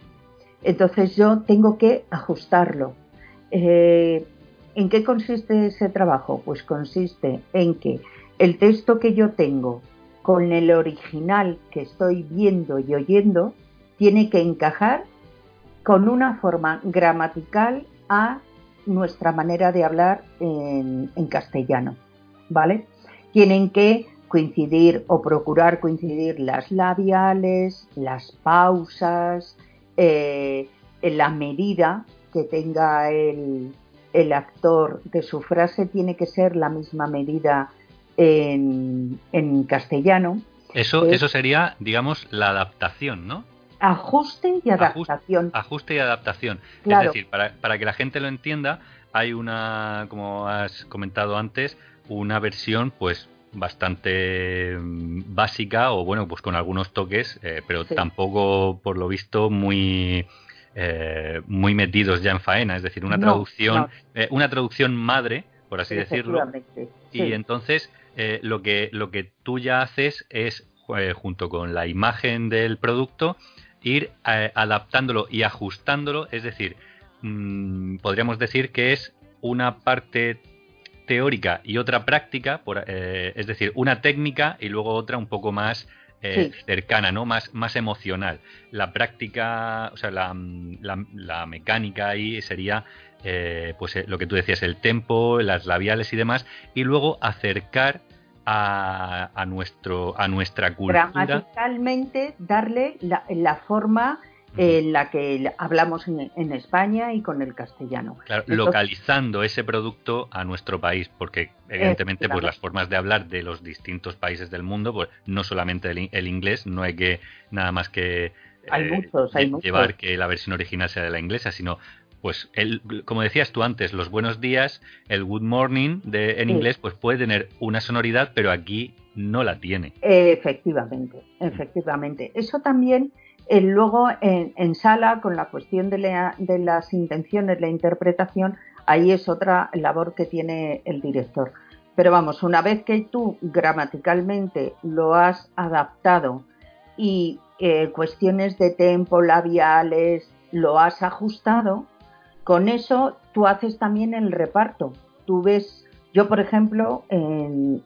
entonces yo tengo que ajustarlo. Eh, ¿En qué consiste ese trabajo? Pues consiste en que el texto que yo tengo con el original que estoy viendo y oyendo tiene que encajar con una forma gramatical a nuestra manera de hablar en, castellano, ¿vale? Tienen que coincidir o procurar coincidir las labiales, las pausas, eh, en la medida que tenga el, actor de su frase tiene que ser la misma medida en, castellano. Eso, eso sería, digamos, la adaptación, ¿no? Ajuste y adaptación. Ajuste, y adaptación. Es decir, para, para, que la gente lo entienda, hay una, como has comentado antes, una versión, pues bastante mm, básica o bueno pues con algunos toques eh, pero tampoco por lo visto muy eh, muy metidos ya en faena. Es decir una traducción eh, una traducción madre por así decirlo. y entonces lo que lo que tú ya haces es junto con la imagen del producto ir adaptándolo y ajustándolo. Es decir mm, podríamos decir que es una parte teórica y otra práctica, por, eh, es decir, una técnica y luego otra un poco más eh, cercana, ¿no? Más, más emocional. La práctica, o sea, la, la, mecánica ahí sería, eh, pues lo que tú decías, el tempo, las labiales y demás, y luego acercar a, a nuestro, a nuestra cultura. Gramaticalmente darle la, la forma en la que hablamos en, España y con el castellano. localizando ese producto a nuestro país, porque evidentemente pues las formas de hablar de los distintos países del mundo, pues no solamente el, inglés, no hay que nada más que eh, llevar que la versión original sea de la inglesa, sino pues el, como decías tú antes, los buenos días, el good morning de, en inglés, pues puede tener una sonoridad, pero aquí no la tiene. Efectivamente, efectivamente. Eso también Eh, luego, en, sala, con la cuestión de, las intenciones, la interpretación, ahí es otra labor que tiene el director. Pero vamos, una vez que tú gramaticalmente lo has adaptado y eh, cuestiones de tempo, labiales, lo has ajustado, con eso tú haces también el reparto. Tú ves, yo por ejemplo, en,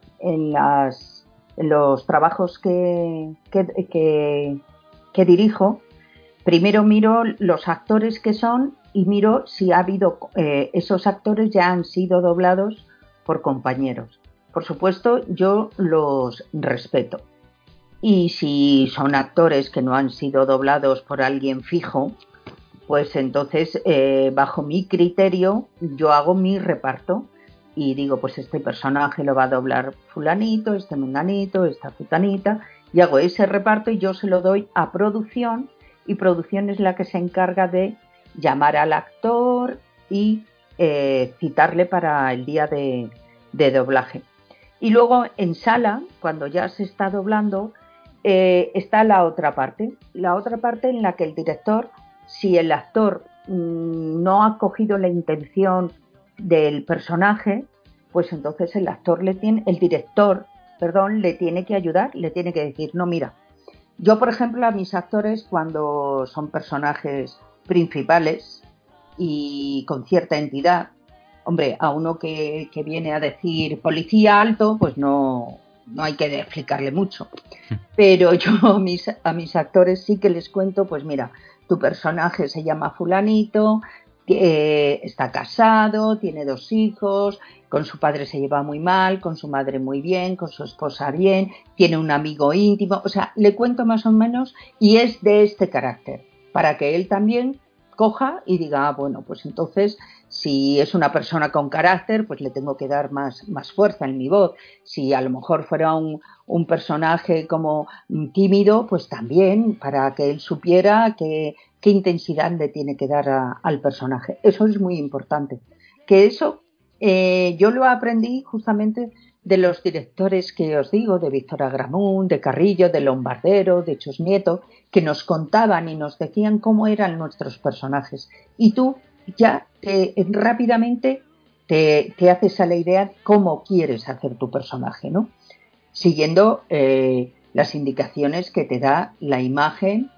los trabajos que, que, dirijo, primero miro los actores que son y miro si ha habido, eh, esos actores ya han sido doblados por compañeros. Por supuesto, yo los respeto. Y si son actores que no han sido doblados por alguien fijo, pues entonces, eh, bajo mi criterio, yo hago mi reparto y digo, pues este personaje lo va a doblar fulanito, este menganito, esta futanita, y hago ese reparto y yo se lo doy a producción y producción es la que se encarga de llamar al actor y eh, citarle para el día de, doblaje. Y luego en sala, cuando ya se está doblando, eh, está la otra parte, la otra parte en la que el director si el actor mm, no ha cogido la intención del personaje, pues entonces el actor le tiene, el director, perdón, le tiene que ayudar, le tiene que decir, no, mira, yo por ejemplo a mis actores cuando son personajes principales y con cierta entidad, hombre, a uno que, viene a decir policía alto, pues no, no hay que explicarle mucho. Pero yo a mis, a mis actores sí que les cuento, pues mira, tu personaje se llama fulanito, está casado, tiene dos hijos, con su padre se lleva muy mal, con su madre muy bien, con su esposa bien, tiene un amigo íntimo, o sea, le cuento más o menos y es de este carácter, para que él también coja y diga, ah, bueno, pues entonces si es una persona con carácter, pues le tengo que dar más, más fuerza en mi voz. Si a lo mejor fuera un, un personaje como tímido, pues también para que él supiera qué intensidad le tiene que dar al personaje. Eso es muy importante. Que eso eh, yo lo aprendí justamente de los directores que os digo, de Víctor Agramún, de Carrillo, de Lombardero, de Chus Nieto, que nos contaban y nos decían cómo eran nuestros personajes. Y tú ya rápidamente te, haces a la idea de cómo quieres hacer tu personaje, ¿no? Siguiendo eh, las indicaciones que te da la imagen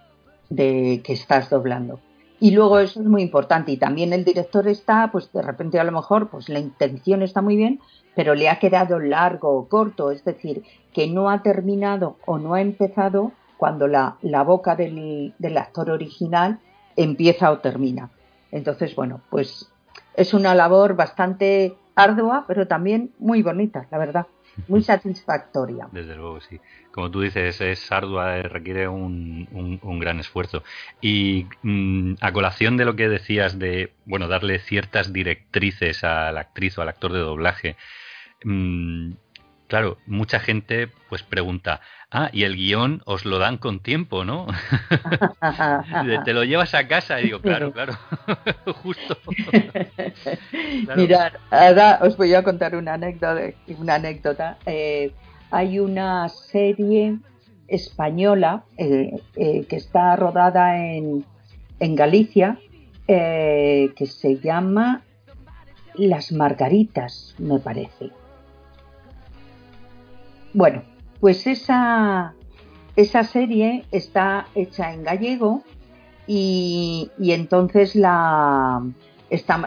de que estás doblando. Y luego eso es muy importante. Y también el director está, pues de repente a lo mejor, pues la intención está muy bien, pero le ha quedado largo o corto. Es decir, que no ha terminado o no ha empezado cuando la, la boca del, del actor original empieza o termina. Entonces, bueno, pues es una labor bastante ardua, pero también muy bonita, la verdad, muy satisfactoria. Desde luego, sí. Como tú dices, es ardua, eh, requiere un, un, gran esfuerzo. Y mm, a colación de lo que decías de, bueno, darle ciertas directrices a la actriz o al actor de doblaje, mm, claro, mucha gente pues pregunta, ah, y el guion os lo dan con tiempo, ¿no? Te lo llevas a casa y digo, claro, claro, justo. Mirad, ahora os voy a contar una anécdota. Una anécdota. Eh, hay una serie española eh, eh, que está rodada en, en Galicia que se llama Las Margaritas, me parece bueno, pues esa, esa serie está hecha en gallego y, entonces la,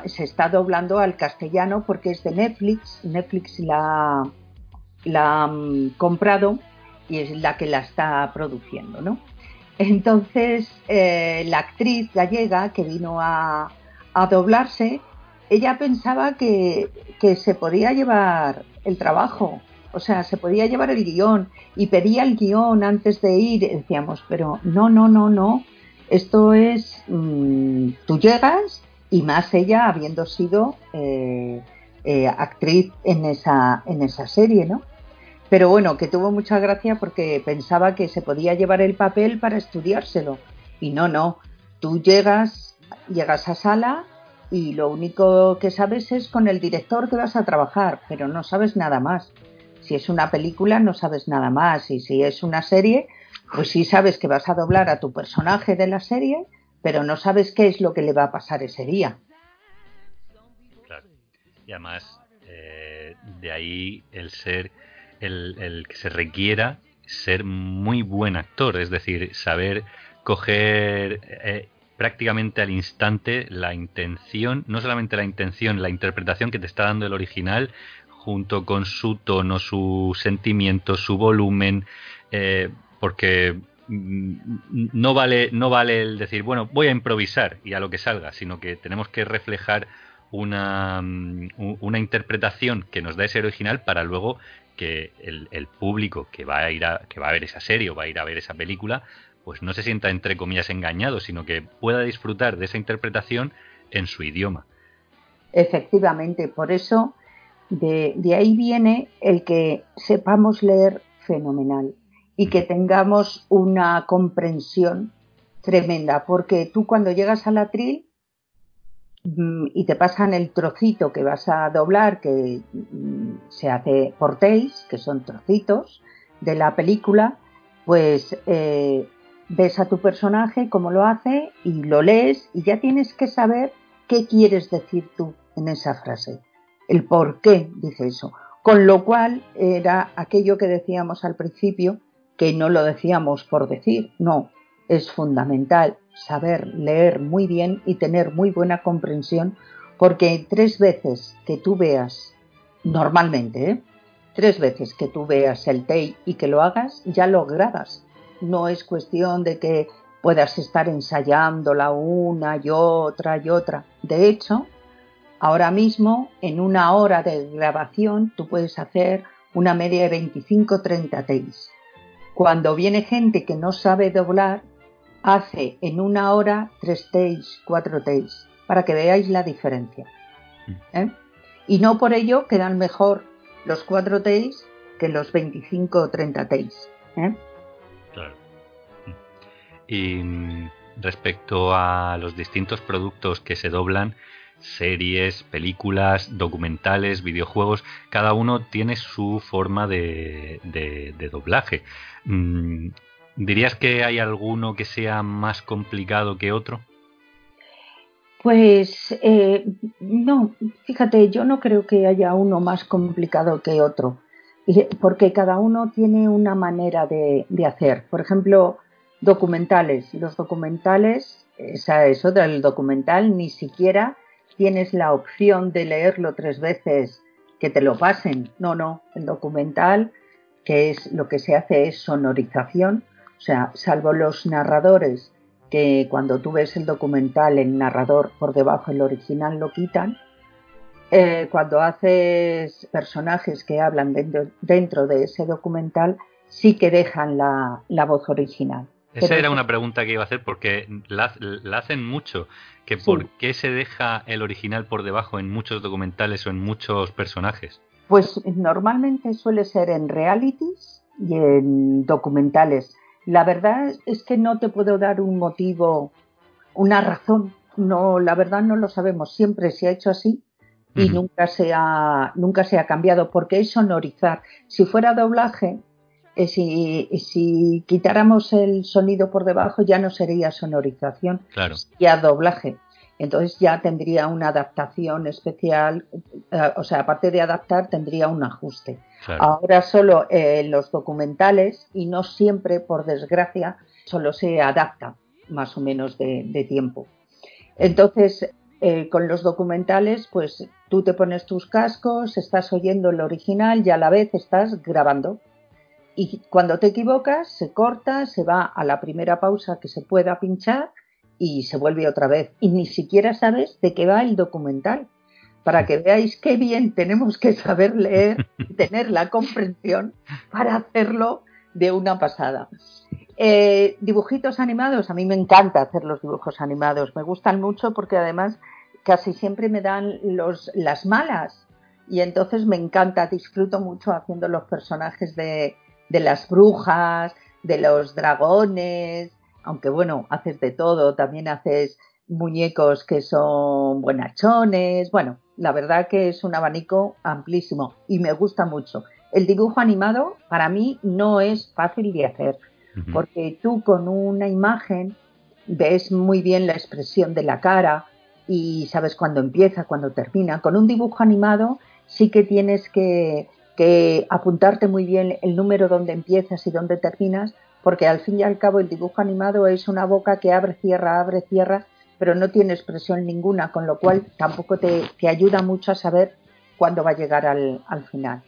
se está doblando al castellano porque es de Netflix. Netflix la, la ha comprado y es la que la está produciendo, ¿no? Entonces, eh, la actriz gallega que vino a, a doblarse, ella pensaba que, que, se podía llevar el trabajo o sea, se podía llevar el guion y pedía el guion antes de ir. Decíamos, pero no, no, no, no. Esto es, mm, tú llegas y más ella habiendo sido eh, eh, actriz en esa, en esa serie, ¿no? Pero bueno, que tuvo mucha gracia porque pensaba que se podía llevar el papel para estudiárselo. Y no, no. Tú llegas, llegas a sala y lo único que sabes es con el director que vas a trabajar, pero no sabes nada más. Si es una película no sabes nada más y si es una serie, Pues sí sabes que vas a doblar a tu personaje de la serie, pero no sabes qué es lo que le va a pasar ese día. Y además, eh, de ahí el ser, el, que se requiera ser muy buen actor, es decir, saber coger eh, prácticamente al instante la intención, no solamente la intención, la interpretación que te está dando el original, junto con su tono, su sentimiento, su volumen, eh, porque mm, no vale, no vale el decir, bueno, voy a improvisar y a lo que salga, sino que tenemos que reflejar una, mm, una interpretación que nos da ese original para luego que el, el, público que va a ir a, que va a ver esa serie o va a ir a ver esa película pues no se sienta entre comillas engañado, sino que pueda disfrutar de esa interpretación en su idioma. Efectivamente, por eso de, ahí viene el que sepamos leer fenomenal y que tengamos una comprensión tremenda, porque tú cuando llegas al atril mm, y te pasan el trocito que vas a doblar, que mm, se hace por que son trocitos de la película, pues eh, ves a tu personaje cómo lo hace y lo lees y ya tienes que saber qué quieres decir tú en esa frase, el por qué dice eso. Con lo cual era aquello que decíamos al principio, que no lo decíamos por decir, no, es fundamental saber leer muy bien y tener muy buena comprensión, porque tres veces que tú veas, normalmente, ¿eh? tres veces que tú veas el TEI y que lo hagas, ya lo grabas no es cuestión de que puedas estar ensayándola una y otra y otra. De hecho, ahora mismo, en una hora de grabación, tú puedes hacer una media de 25-30 takes. Cuando viene gente que no sabe doblar, hace en una hora tres takes, cuatro takes, para que veáis la diferencia. Mm. ¿eh? Y no por ello quedan mejor los cuatro takes que los 25 o 30 takes. ¿eh? Claro. Y mm, respecto a los distintos productos que se doblan, series, películas, documentales, videojuegos, cada uno tiene su forma de, doblaje. Mm, ¿Dirías que hay alguno que sea más complicado que otro? Pues eh, no, fíjate, yo no creo que haya uno más complicado que otro porque cada uno tiene una manera de, hacer. Por ejemplo, documentales. Los documentales, esa es otra, el documental ni siquiera tienes la opción de leerlo tres veces que te lo pasen. No, no, el documental, que es lo que se hace es sonorización, o sea, salvo los narradores, que cuando tú ves el documental, el narrador por debajo, el original lo quitan, eh, cuando haces personajes que hablan dentro, de ese documental, sí que dejan la, voz original. Esa era una pregunta que iba a hacer porque la, hacen mucho, que por qué se deja el original por debajo en muchos documentales o en muchos personajes. Pues normalmente suele ser en realities y en documentales. La verdad es que no te puedo dar un motivo, una razón. No, la verdad no lo sabemos. Siempre se ha hecho así y nunca, se ha, nunca se ha cambiado porque es sonorizar. Si fuera doblaje, eh, si, si, quitáramos el sonido por debajo ya no sería sonorización, claro. ya doblaje. Entonces ya tendría una adaptación especial, eh, o sea, aparte de adaptar, tendría un ajuste. Ahora solo en los documentales, y no siempre, por desgracia, solo se adapta más o menos de, de tiempo. Entonces, eh, con los documentales, pues tú te pones tus cascos, estás oyendo el original y a la vez estás grabando. Y cuando te equivocas, se corta, se va a la primera pausa que se pueda pinchar y se vuelve otra vez. Y ni siquiera sabes de qué va el documental. Para que veáis qué bien tenemos que saber leer y tener la comprensión para hacerlo de una pasada. Eh, dibujitos animados, a mí me encanta hacer los dibujos animados, me gustan mucho porque además casi siempre me dan los, las malas y entonces me encanta, disfruto mucho haciendo los personajes de, de las brujas, de los dragones, aunque bueno, haces de todo, también haces muñecos que son buenachones, bueno, la verdad que es un abanico amplísimo y me gusta mucho. El dibujo animado para mí no es fácil de hacer, porque tú con una imagen ves muy bien la expresión de la cara y sabes cuándo empieza, cuándo termina. Con un dibujo animado sí que tienes que, que apuntarte muy bien el número donde empiezas y donde terminas, porque al fin y al cabo el dibujo animado es una boca que abre, cierra, abre, cierra, pero no tiene expresión ninguna, con lo cual tampoco te, te ayuda mucho a saber cuándo va a llegar al, al final.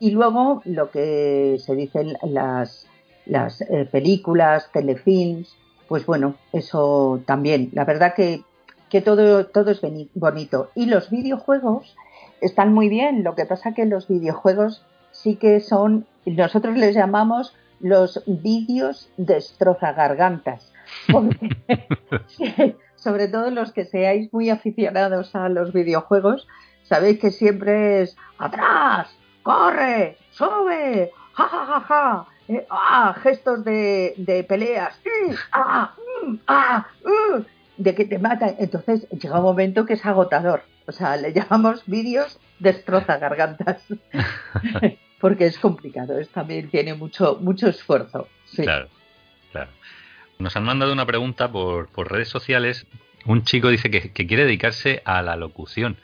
Y luego lo que se dicen las, las eh, películas, telefilms, pues bueno, eso también. La verdad que, que todo, todo es bonito. Y los videojuegos están muy bien. Lo que pasa que los videojuegos sí que son, nosotros les llamamos los vídeos destroza gargantas. sobre todo los que seáis muy aficionados a los videojuegos, sabéis que siempre es atrás, corre, sube, ja, ja, ja, ja. Eh, ah, gestos de, de peleas, mm, ah, mm, ah, mm, de que te matan. Entonces llega un momento que es agotador. O sea, le llamamos vídeos destroza gargantas. Porque es complicado, es, también tiene mucho, mucho esfuerzo. Claro, claro. Nos han mandado una pregunta por, por redes sociales. Un chico dice que, que quiere dedicarse a la locución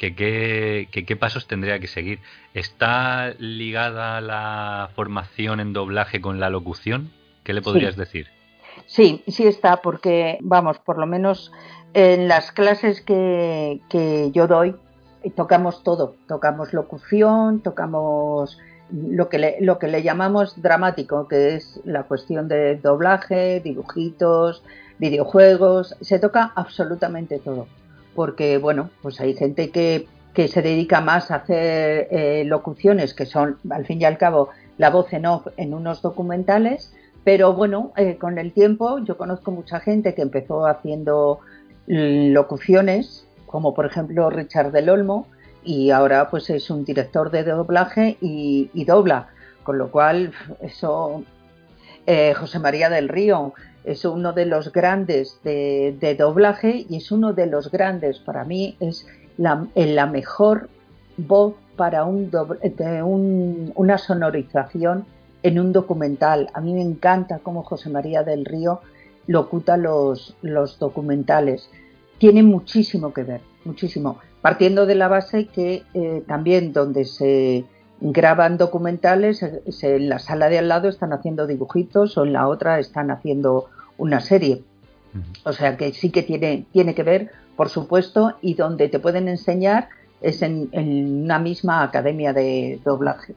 que qué, pasos tendría que seguir. ¿Está ligada la formación en doblaje con la locución? ¿Qué le podrías decir? Sí, sí está, porque, vamos, por lo menos en las clases que, yo doy, tocamos todo. Tocamos locución, tocamos lo que, le, lo que le llamamos dramático, que es la cuestión de doblaje, dibujitos, videojuegos, se toca absolutamente todo porque bueno, pues hay gente que, que se dedica más a hacer eh, locuciones, que son al fin y al cabo la voz en off en unos documentales, pero bueno, eh, con el tiempo yo conozco mucha gente que empezó haciendo locuciones, como por ejemplo Richard del Olmo, y ahora pues es un director de doblaje y, dobla, con lo cual eso eh, José María del Río, es uno de los grandes de, doblaje y es uno de los grandes, para mí es la, la mejor voz para un, una sonorización en un documental. A mí me encanta cómo José María del Río locuta los, los documentales. Tiene muchísimo que ver, muchísimo. Partiendo de la base que eh, también donde se graban documentales, en la sala de al lado están haciendo dibujitos o en la otra están haciendo una serie. O sea que sí que tiene, tiene que ver, por supuesto, y donde te pueden enseñar es en, una misma academia de doblaje.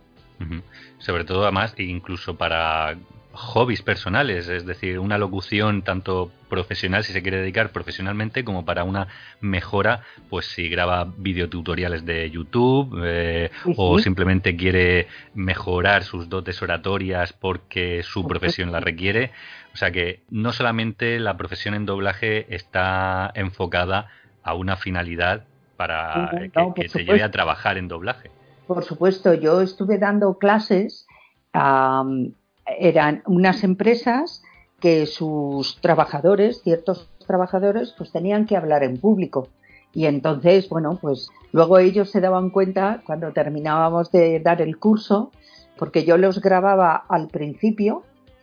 Sobre todo, además, incluso para hobbies personales, es decir, una locución tanto profesional si se quiere dedicar profesionalmente como para una mejora, pues si graba videotutoriales de YouTube eh, o simplemente quiere mejorar sus dotes oratorias porque su profesión la requiere. O sea que no solamente la profesión en doblaje está enfocada a una finalidad para que, te lleve a trabajar en doblaje. Por supuesto, yo estuve dando clases eran unas empresas que sus trabajadores, ciertos trabajadores, pues tenían que hablar en público. Y entonces, bueno, pues luego ellos se daban cuenta cuando terminábamos de dar el curso, porque yo los grababa al principio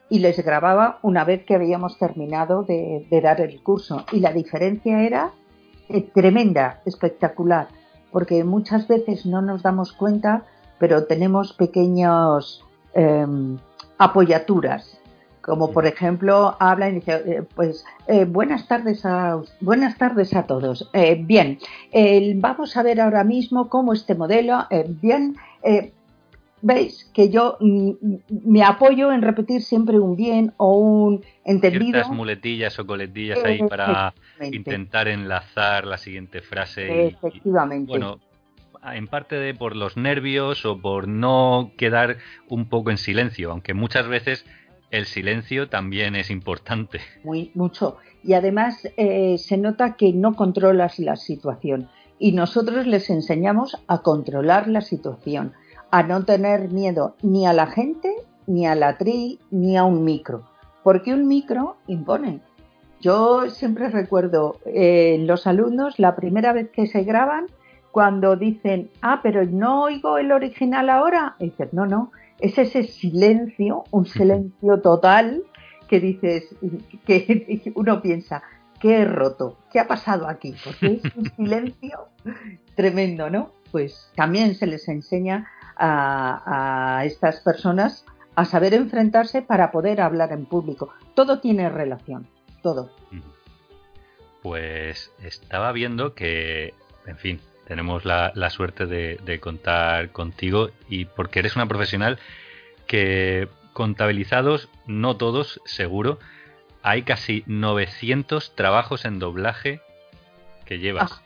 y les grababa una vez que habíamos terminado de, dar el curso. Y la diferencia era eh, tremenda, espectacular, porque muchas veces no nos damos cuenta, pero tenemos pequeños... Em, apoyaturas, como por ejemplo habla y dice, eh, pues eh, buenas tardes a buenas tardes a todos. Eh, bien, vamos a ver ahora mismo cómo este modelo, bien, veis que yo mm, me apoyo en repetir siempre un bien o un entendido. Ciertas muletillas o coletillas ahí para intentar enlazar la siguiente frase. Efectivamente. bueno, en parte de por los nervios o por no quedar un poco en silencio, aunque muchas veces el silencio también es importante. Muy, mucho. Y además eh, se nota que no controlas la situación. Y nosotros les enseñamos a controlar la situación, a no tener miedo ni a la gente, ni a la tri, ni a un micro. Porque un micro impone. Yo siempre recuerdo eh, los alumnos, la primera vez que se graban, cuando dicen, ah, pero no oigo el original ahora, y dices, no, no, es ese silencio, un silencio total que dices, que uno piensa, ¿qué he roto? ¿Qué ha pasado aquí? Porque es un silencio tremendo, ¿no? Pues también se les enseña a, a estas personas a saber enfrentarse para poder hablar en público. Todo tiene relación, todo. Pues estaba viendo que, en fin, tenemos la, suerte de, contar contigo y porque eres una profesional que contabilizados, no todos, seguro, hay casi 900 trabajos en doblaje que llevas. Ah.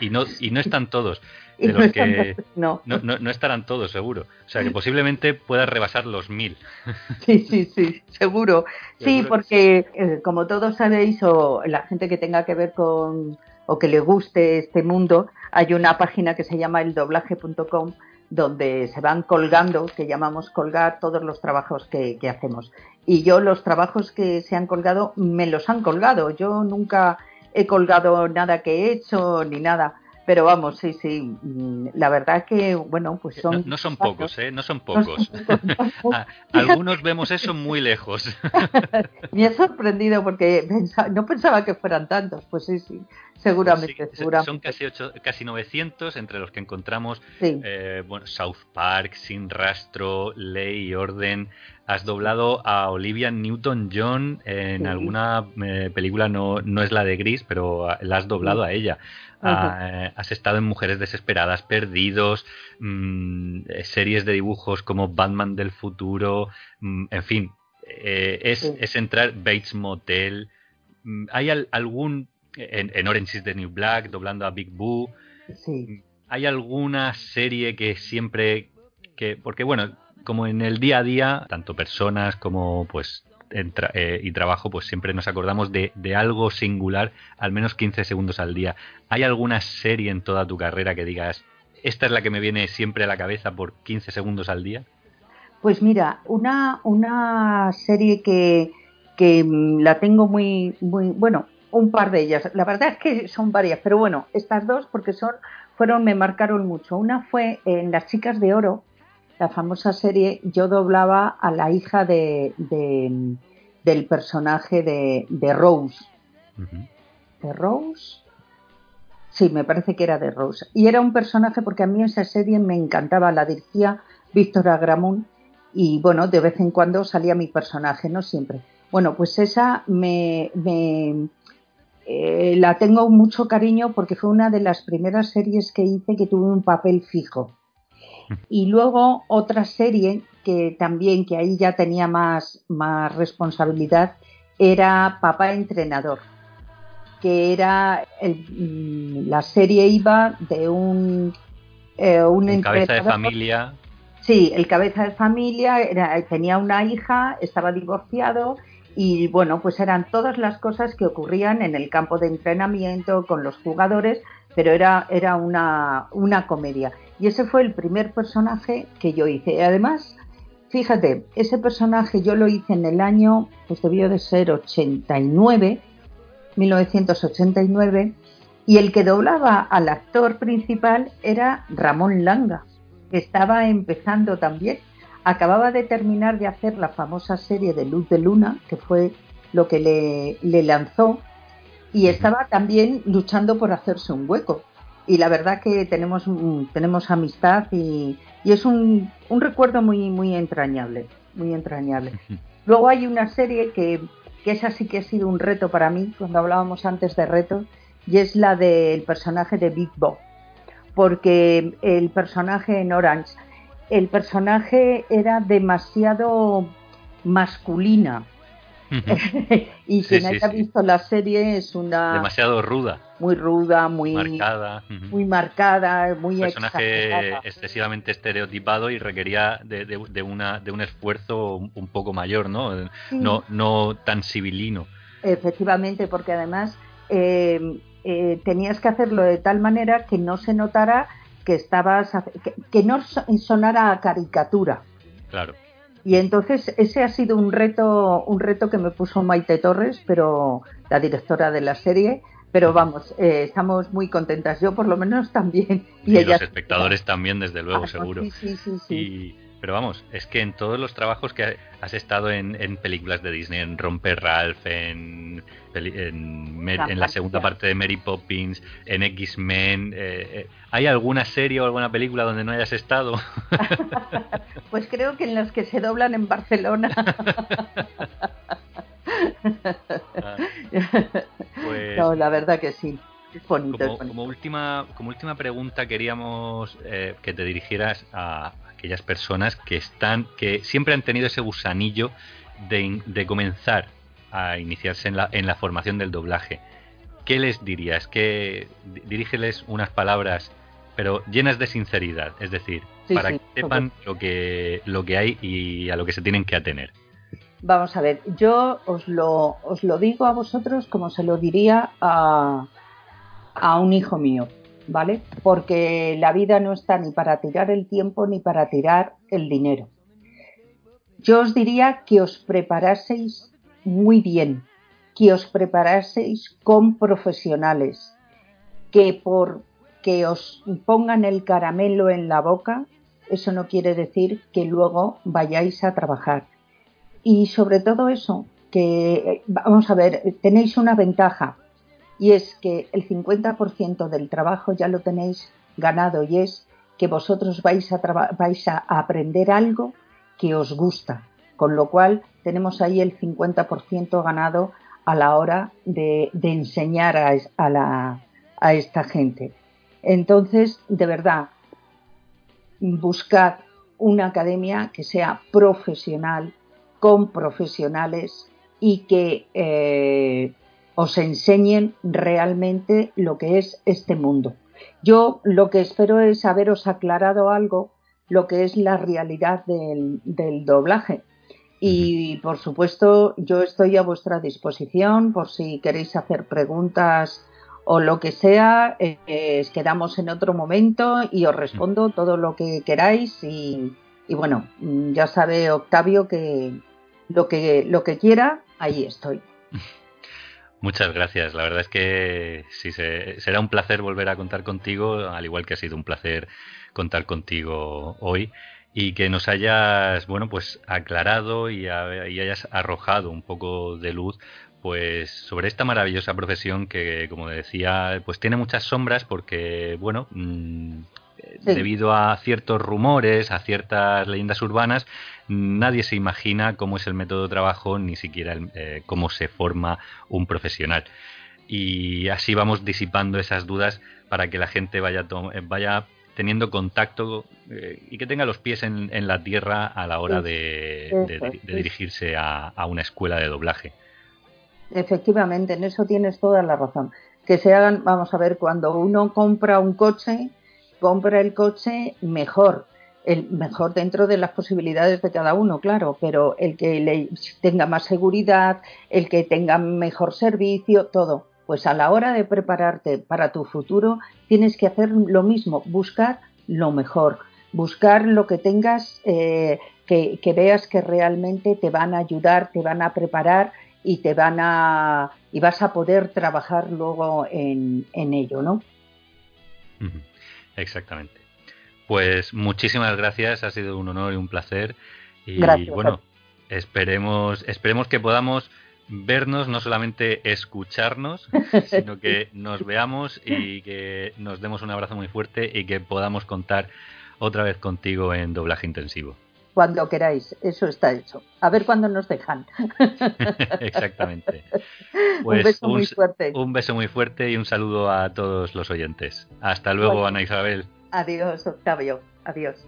Y, no, y no están todos. De los que no. No, estarán todos, seguro. O sea, que posiblemente puedas rebasar los mil. Sí, sí, sí, seguro. Sí, porque eh, como todos sabéis, o la gente que tenga que ver con, o que le guste este mundo, hay una página que se llama eldoblaje.com donde se van colgando, que llamamos colgar todos los trabajos que, hacemos. Y yo los trabajos que se han colgado, me los han colgado. Yo nunca he colgado nada que he hecho ni nada. Pero vamos, sí, sí, mm, la verdad que, bueno, pues son... No, son pocos, ¿eh? No son pocos. Algunos vemos eso muy lejos. Me ha sorprendido porque no pensaba que fueran tantos, pues sí, sí, seguramente. Son casi, ocho, casi 900 entre los que encontramos eh, bueno, South Park, Sin Rastro, Ley y Orden. Has doblado a Olivia Newton-John en alguna eh, película, no, no es la de Gris, pero la has doblado a ella. Ah, has estado en Mujeres Desesperadas, Perdidos, mm, eh, series de dibujos como Batman del futuro, mm, en fin, eh, es, entrar Bates Motel. Mm, ¿Hay algún, en, Orange is the New Black, doblando a Big Boo? ¿Hay alguna serie que siempre, que, porque bueno, como en el día a día, tanto personas como pues eh, y trabajo, pues siempre nos acordamos de, algo singular, al menos 15 segundos al día. ¿Hay alguna serie en toda tu carrera que digas, esta es la que me viene siempre a la cabeza por 15 segundos al día? Pues mira, una, una serie que, que mm, la tengo muy, muy, bueno, un par de ellas. La verdad es que son varias, pero bueno, estas dos porque son, fueron, me marcaron mucho. Una fue en Las Chicas de Oro, la famosa serie, yo doblaba a la hija de, del personaje de, de Rose. ¿De Rose? Sí, me parece que era de Rose. Y era un personaje porque a mí esa serie me encantaba, la dirigía Víctor Agramún y bueno, de vez en cuando salía mi personaje, no siempre. Bueno, pues esa me, me eh, la tengo mucho cariño porque fue una de las primeras series que hice que tuve un papel fijo. Y luego otra serie que también, que ahí ya tenía más, más responsabilidad, era Papá Entrenador, que era mm, la serie iba de un, eh, un, cabeza de familia. Sí, el cabeza de familia era, tenía una hija, estaba divorciado y bueno, pues eran todas las cosas que ocurrían en el campo de entrenamiento con los jugadores, pero era, era una, una comedia. Y ese fue el primer personaje que yo hice. Además, fíjate, ese personaje yo lo hice en el año, pues debió de ser 89, 1989, y el que doblaba al actor principal era Ramón Langa, que estaba empezando también. Acababa de terminar de hacer la famosa serie de Luz de Luna, que fue lo que le, le lanzó, y estaba también luchando por hacerse un hueco. Y la verdad que tenemos, tenemos amistad y, es un, un, recuerdo muy, muy entrañable, muy entrañable. Luego hay una serie que, que esa sí que ha sido un reto para mí, cuando hablábamos antes de retos, y es la del personaje de Big Bob, porque el personaje en Orange, el personaje era demasiado masculina, y quien haya visto la serie es una demasiado ruda. muy ruda muy marcada muy marcada muy personaje excesivamente estereotipado y requería de, una de un esfuerzo un poco mayor no no no tan civilino. Efectivamente porque además eh, eh, tenías que hacerlo de tal manera que no se notara que estabas que, que no sonara a caricatura claro y entonces ese ha sido un reto, un reto que me puso Maite Torres, pero la directora de la serie, Pero vamos, eh, estamos muy contentas. Yo por lo menos también. Y, los espectadores también, desde luego, Ah, seguro. Sí, sí, sí. sí. Y, pero vamos, es que en todos los trabajos que has estado en, en películas de Disney, en Romper Ralph, en, en, La en la segunda parte de Mary Poppins, en X-Men, eh, eh, ¿hay alguna serie o alguna película donde no hayas estado? Pues creo que en los que se doblan en Barcelona. Ah, pues, no, la verdad que sí. Bonito, como, bonito. como última, como última pregunta queríamos eh, que te dirigieras a aquellas personas que están, que siempre han tenido ese gusanillo de, de comenzar a iniciarse en la, en la formación del doblaje. ¿Qué les dirías? ¿Qué, di- dirígeles unas palabras, pero llenas de sinceridad, es decir, Sí, para sí, que sepan lo que, lo que hay y a lo que se tienen que atener. Vamos a ver, yo os lo, os lo digo a vosotros como se lo diría a, a un hijo mío, ¿vale? Porque la vida no está ni para tirar el tiempo ni para tirar el dinero. Yo os diría que os preparaseis muy bien, que os preparaseis con profesionales, que por que os pongan el caramelo en la boca, eso no quiere decir que luego vayáis a trabajar y sobre todo eso, que eh, vamos a ver, tenéis una ventaja y es que el 50% del trabajo ya lo tenéis ganado y es que vosotros vais a, vais a aprender algo que os gusta, con lo cual tenemos ahí el 50% ganado a la hora de, enseñar a, a esta gente. Entonces, de verdad, buscad una academia que sea profesional, con profesionales y que eh, os enseñen realmente lo que es este mundo. Yo lo que espero es haberos aclarado algo, lo que es la realidad del, del doblaje. Y por supuesto, yo estoy a vuestra disposición por si queréis hacer preguntas o lo que sea, eh, quedamos en otro momento y os respondo todo lo que queráis y, y bueno, ya sabe Octavio que lo que lo que quiera, ahí estoy. Muchas gracias. La verdad es que sí, se- será un placer volver a contar contigo, al igual que ha sido un placer contar contigo hoy y que nos hayas, bueno, pues aclarado y, ha- y hayas arrojado un poco de luz pues sobre esta maravillosa profesión que como decía pues tiene muchas sombras porque bueno Sí. debido a ciertos rumores a ciertas leyendas urbanas nadie se imagina cómo es el método de trabajo ni siquiera el- eh, cómo se forma un profesional y así vamos disipando esas dudas para que la gente vaya eh, vaya teniendo contacto eh, y que tenga los pies en, en la tierra a la hora de, dirigirse a, a una escuela de doblaje. Efectivamente, en eso tienes toda la razón. Que se hagan, vamos a ver, cuando uno compra un coche, compra el coche mejor, el mejor dentro de las posibilidades de cada uno, claro, pero el que le tenga más seguridad, el que tenga mejor servicio, todo. Pues a la hora de prepararte para tu futuro, tienes que hacer lo mismo, buscar lo mejor, buscar lo que tengas, eh, que, veas que realmente te van a ayudar, te van a preparar y te van a y vas a poder trabajar luego en, ello, ¿no? Exactamente. Pues muchísimas gracias, ha sido un honor y un placer. Y Gracias. bueno, esperemos, esperemos que podamos vernos, no solamente escucharnos, sino que nos veamos y que nos demos un abrazo muy fuerte y que podamos contar otra vez contigo en doblaje intensivo. Cuando queráis, eso está hecho. A ver cuándo nos dejan. Exactamente. un Pues beso un muy fuerte. Un beso muy fuerte y un saludo a todos los oyentes. Hasta luego, Bueno. Ana Isabel. Adiós, Octavio. Adiós.